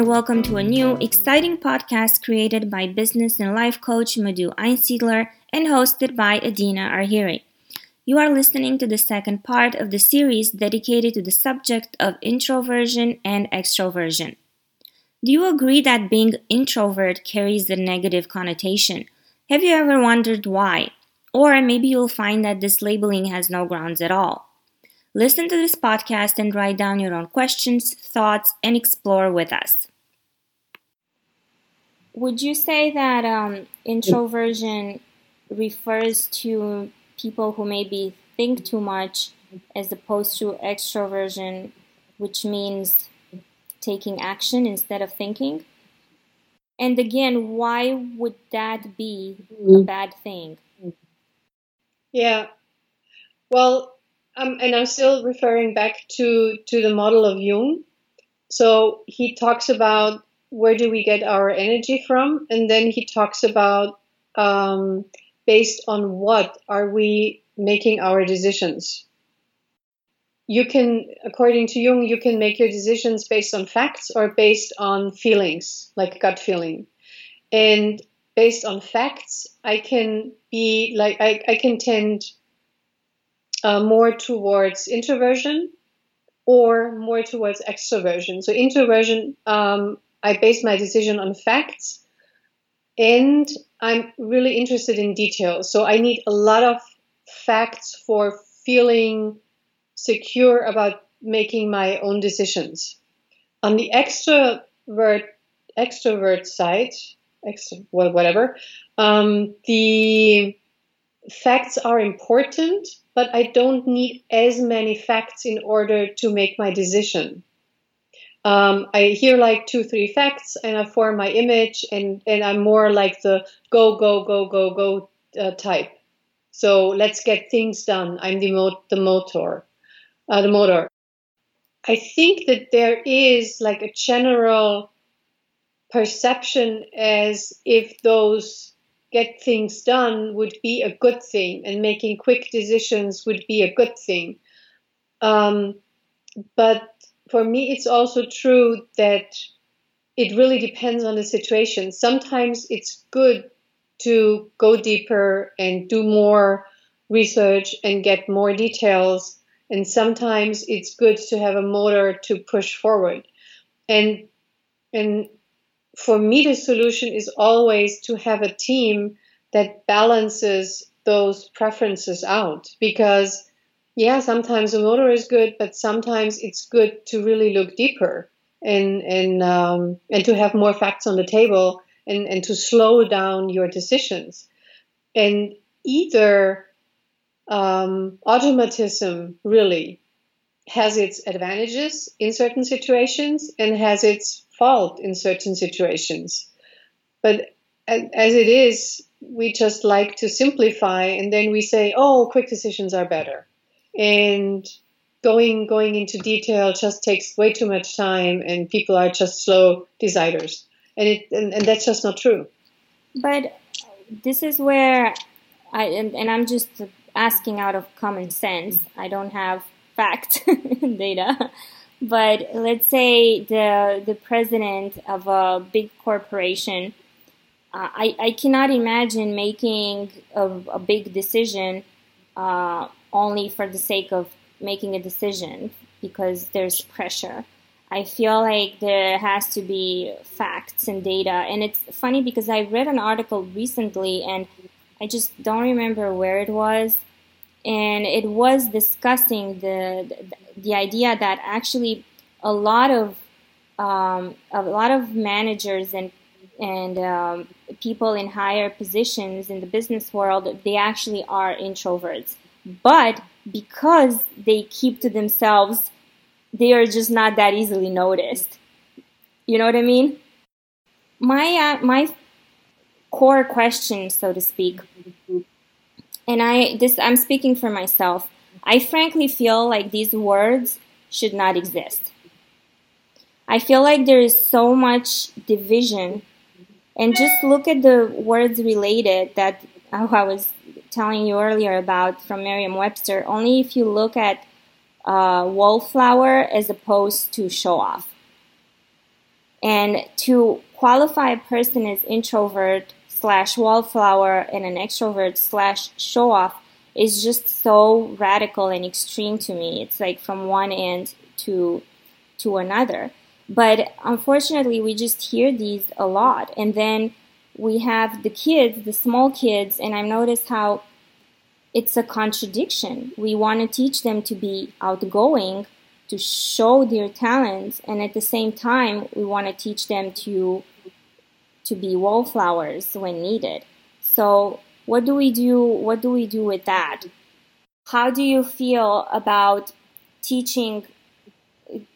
and welcome to a new, exciting podcast created by business and life coach Madhu Einsiedler and hosted by Adina Arhiri. You are listening to the second part of the series dedicated to the subject of introversion and extroversion. Do you agree that being introvert carries a negative connotation? Have you ever wondered why? Or maybe you'll find that this labeling has no grounds at all. Listen to this podcast and write down your own questions, thoughts, and explore with us. Would you say that um, introversion refers to people who maybe think too much as opposed to extroversion, which means taking action instead of thinking? And again, why would that be a bad thing? Yeah. Well, um, and I'm still referring back to to the model of Jung. So he talks about where do we get our energy from, and then he talks about um, based on what are we making our decisions. You can, according to Jung, you can make your decisions based on facts or based on feelings, like gut feeling. And based on facts, I can be like I, I can tend uh, more towards introversion or more towards extroversion. So introversion, um, I base my decision on facts, and I'm really interested in details. So I need a lot of facts for feeling secure about making my own decisions. On the extrovert extrovert side, extra, whatever, um, the facts are important, but I don't need as many facts in order to make my decision. Um, I hear like two, three facts and I form my image, and, and I'm more like the go, go, go, go, go uh, type. So let's get things done. I'm the, mo- the motor, uh, the motor. I think that there is like a general perception as if those get things done would be a good thing and making quick decisions would be a good thing. Um, but for me, it's also true that it really depends on the situation. Sometimes it's good to go deeper and do more research and get more details. And sometimes it's good to have a motor to push forward. And and for me, the solution is always to have a team that balances those preferences out. Because yeah sometimes a motor is good but sometimes it's good to really look deeper and and um, and to have more facts on the table and and to slow down your decisions. And either um, automatism really has its advantages in certain situations and has its fault in certain situations. But as it is, we just like to simplify and then we say, oh, quick decisions are better. And going going into detail just takes way too much time and people are just slow deciders. And it and, and that's just not true. But this is where I and, and I'm just asking out of common sense. I don't have fact data. But let's say the the president of a big corporation, uh, I I cannot imagine making a, a big decision uh, only for the sake of making a decision because there's pressure. I feel like there has to be facts and data. And it's funny because I read an article recently and I just don't remember where it was. And it was discussing the, the, the idea that actually a lot of um, a lot of managers and and um, people in higher positions in the business world they actually are introverts. But because they keep to themselves they are just not that easily noticed. You know what i mean? My uh, my core question so to speak and i this i'm speaking for myself i frankly feel like these words should not exist I feel like there is so much division. And just look at the words related that I was telling you earlier about from Merriam Webster. Only if you look at uh, wallflower as opposed to show off. And to qualify a person as introvert slash wallflower and an extrovert slash show off is just so radical and extreme to me. It's like from one end to to another. But unfortunately, we just hear these a lot. And then we have the kids, the small kids, and I've noticed how it's a contradiction. We want to teach them to be outgoing, to show their talents, and at the same time, we want to teach them to to be wallflowers when needed. So, what do we do? What do we do with that? How do you feel about teaching?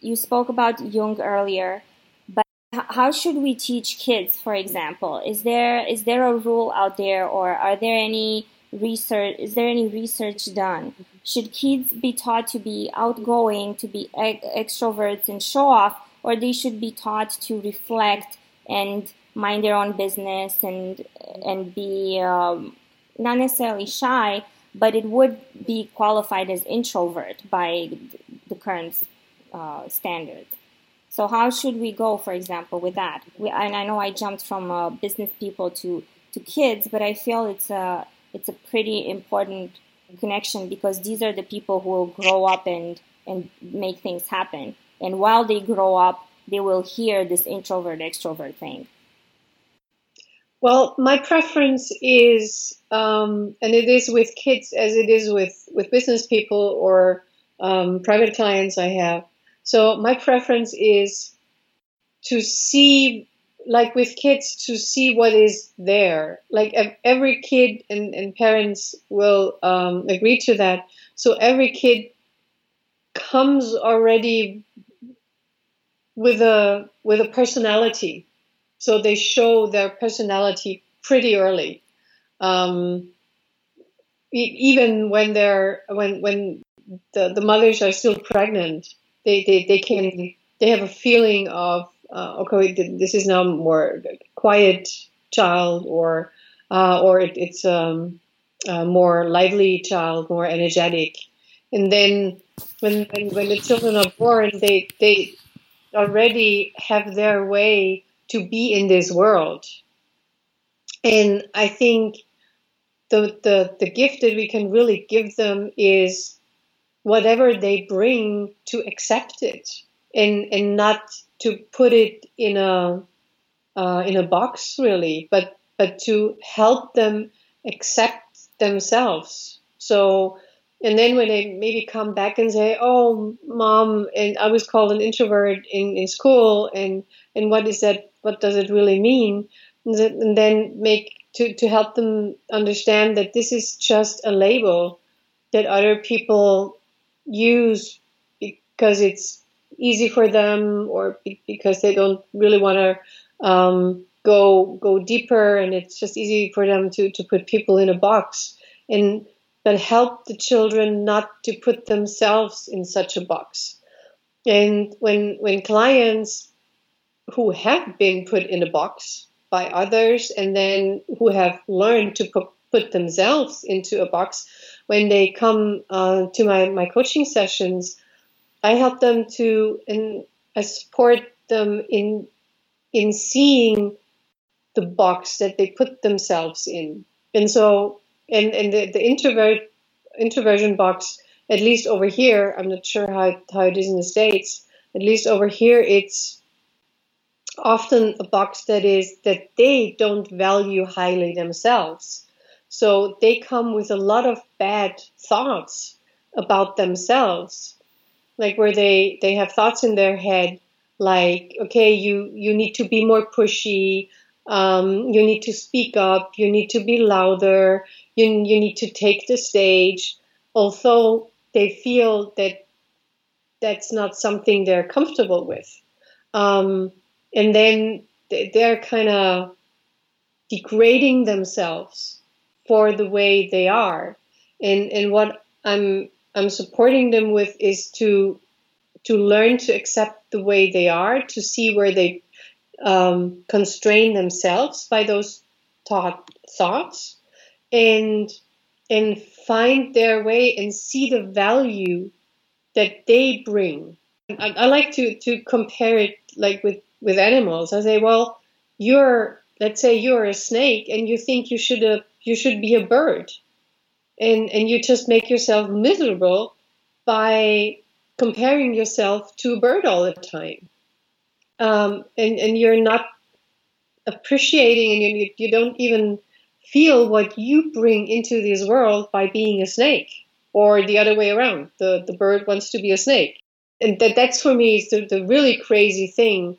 You spoke about Jung earlier, but how should we teach kids? For example, is there is there a rule out there, or are there any research is there any research done should kids be taught to be outgoing to be extroverts and show off or they should be taught to reflect and mind their own business and and be um, not necessarily shy but it would be qualified as introvert by the current uh, standards so how should we go for example with that we, and i know i jumped from uh, business people to to kids but i feel it's a it's a pretty important connection because these are the people who will grow up and and make things happen. And while they grow up, they will hear this introvert extrovert thing. Well, my preference is, um, and it is with kids as it is with with business people or um, private clients I have. So my preference is to see like with kids to see what is there. Like every kid and, and parents will um, agree to that. So every kid comes already with a with a personality. So they show their personality pretty early. Um, even when they're when when the, the mothers are still pregnant, they, they, they can they have a feeling of uh, okay, this is now more quiet child, or uh, or it, it's um, a more lively child, more energetic. And then when, when when the children are born, they they already have their way to be in this world. And I think the, the, the gift that we can really give them is whatever they bring to accept it and, and not to put it in a uh, in a box really, but but to help them accept themselves. So, and then when they maybe come back and say, "Oh, mom," and I was called an introvert in, in school, and and what is that? What does it really mean? And then make to to help them understand that this is just a label that other people use because it's easy for them or because they don't really want to um, go go deeper and it's just easy for them to, to put people in a box and but help the children not to put themselves in such a box and when when clients who have been put in a box by others and then who have learned to put, put themselves into a box when they come uh, to my, my coaching sessions I help them to, and I support them in in seeing the box that they put themselves in. And so, and and the, the introvert introversion box, at least over here, I'm not sure how how it is in the states. At least over here, it's often a box that is that they don't value highly themselves. So they come with a lot of bad thoughts about themselves like where they they have thoughts in their head like okay you you need to be more pushy um, you need to speak up. You need to be louder. You, you need to take the stage. Although they feel that that's not something they're comfortable with. Um, and then they're kind of degrading themselves for the way they are. And and what i'm I'm supporting them with is to to learn to accept the way they are, to see where they um, constrain themselves by those thought, thoughts, and and find their way and see the value that they bring. I, I like to to compare it like with with animals. I say, well, you're let's say you're a snake and you think you should have, you should be a bird, and and you just make yourself miserable by comparing yourself to a bird all the time, um, and and you're not appreciating and you you don't even feel what you bring into this world by being a snake or the other way around. The the bird wants to be a snake. And that that's for me the, the really crazy thing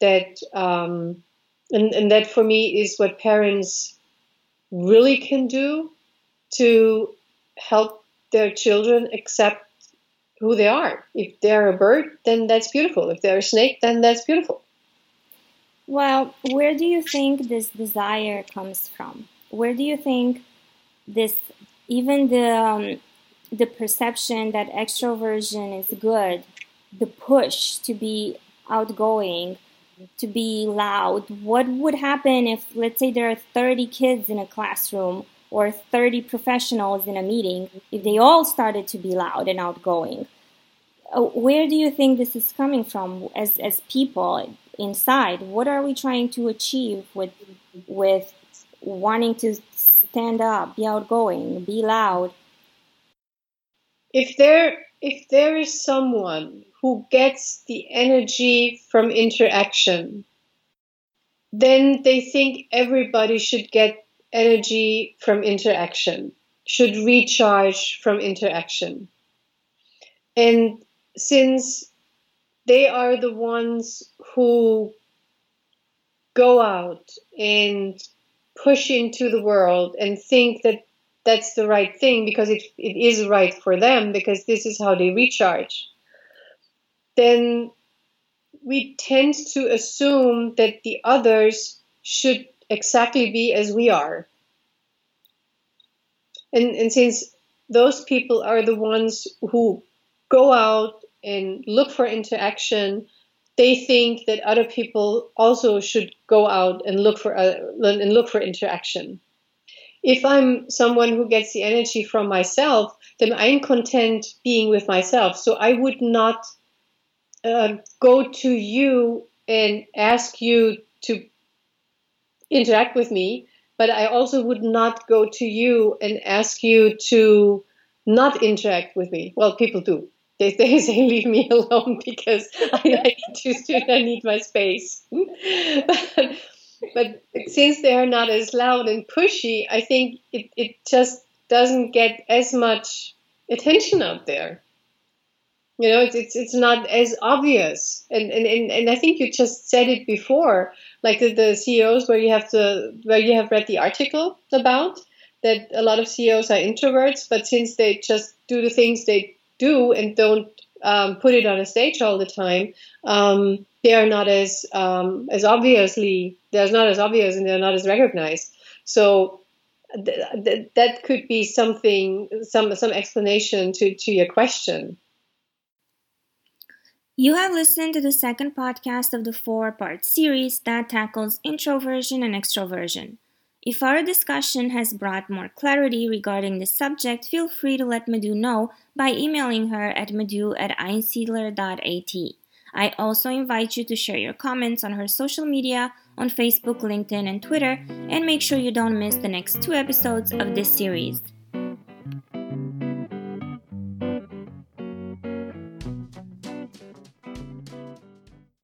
that um, and, and that for me is what parents really can do to help their children accept who they are. If they're a bird, then that's beautiful. If they're a snake, then that's beautiful. Well, where do you think this desire comes from? Where do you think this, even the um, the perception that extroversion is good, the push to be outgoing, to be loud? What would happen if, let's say, there are 30 kids in a classroom or 30 professionals in a meeting, if they all started to be loud and outgoing? Uh, where do you think this is coming from as, as people inside? What are we trying to achieve with, with wanting to stand up, be outgoing, be loud? If there, if there is someone who gets the energy from interaction, then they think everybody should get energy from interaction, should recharge from interaction. And since they are the ones who go out and push into the world and think that that's the right thing because it, it is right for them because this is how they recharge then we tend to assume that the others should exactly be as we are. And, and since those people are the ones who go out and look for interaction, they think that other people also should go out and look for uh, and look for interaction. If I'm someone who gets the energy from myself, then I'm content being with myself. So I would not uh, go to you and ask you to interact with me, but I also would not go to you and ask you to not interact with me. Well, people do. They, they say leave me alone because I, I need to I need my space. but, but since they are not as loud and pushy, I think it, it just doesn't get as much attention out there you know it's it's, it's not as obvious and, and and and i think you just said it before like the, the ceos where you have to where you have read the article about that a lot of ceos are introverts but since they just do the things they do and don't um, put it on a stage all the time um, they are not as um, as obviously they're not as obvious and they're not as recognized. So th- th- that could be something some some explanation to to your question you have listened to the second podcast of the four part series that tackles introversion and extroversion. If our discussion has brought more clarity regarding this subject, feel free to let Madhu know by emailing her at madhu at einsiedler.at. I also invite you to share your comments on her social media on Facebook, LinkedIn, and Twitter, and make sure you don't miss the next two episodes of this series.